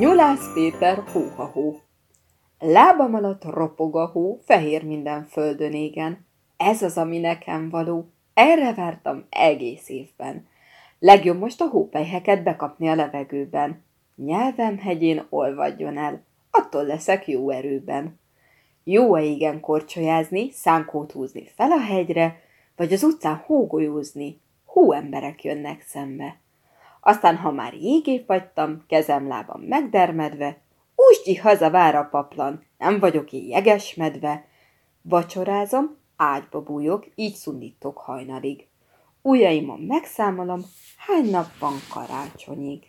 Halász Péter hó-ha-hó. Lábam alatt ropog a hó, fehér minden földön égen. Ez az, ami nekem való. Erre vártam egész évben. Legjobb most a hópelyheket bekapni a levegőben. Nyelvem hegyén olvadjon el, attól leszek jó erőben. Jó-e igen korcsolyázni, szánkót húzni fel a hegyre, vagy az utcán hógolyózni, hó emberek jönnek szembe. Aztán, ha már jégép vagytam, kezem lábam megdermedve, úsgyi haza vár a paplan, nem vagyok én jeges medve. Vacsorázom, ágyba bújok, így szundítok hajnalig. Ujjaimon megszámolom, hány nap van karácsonyig.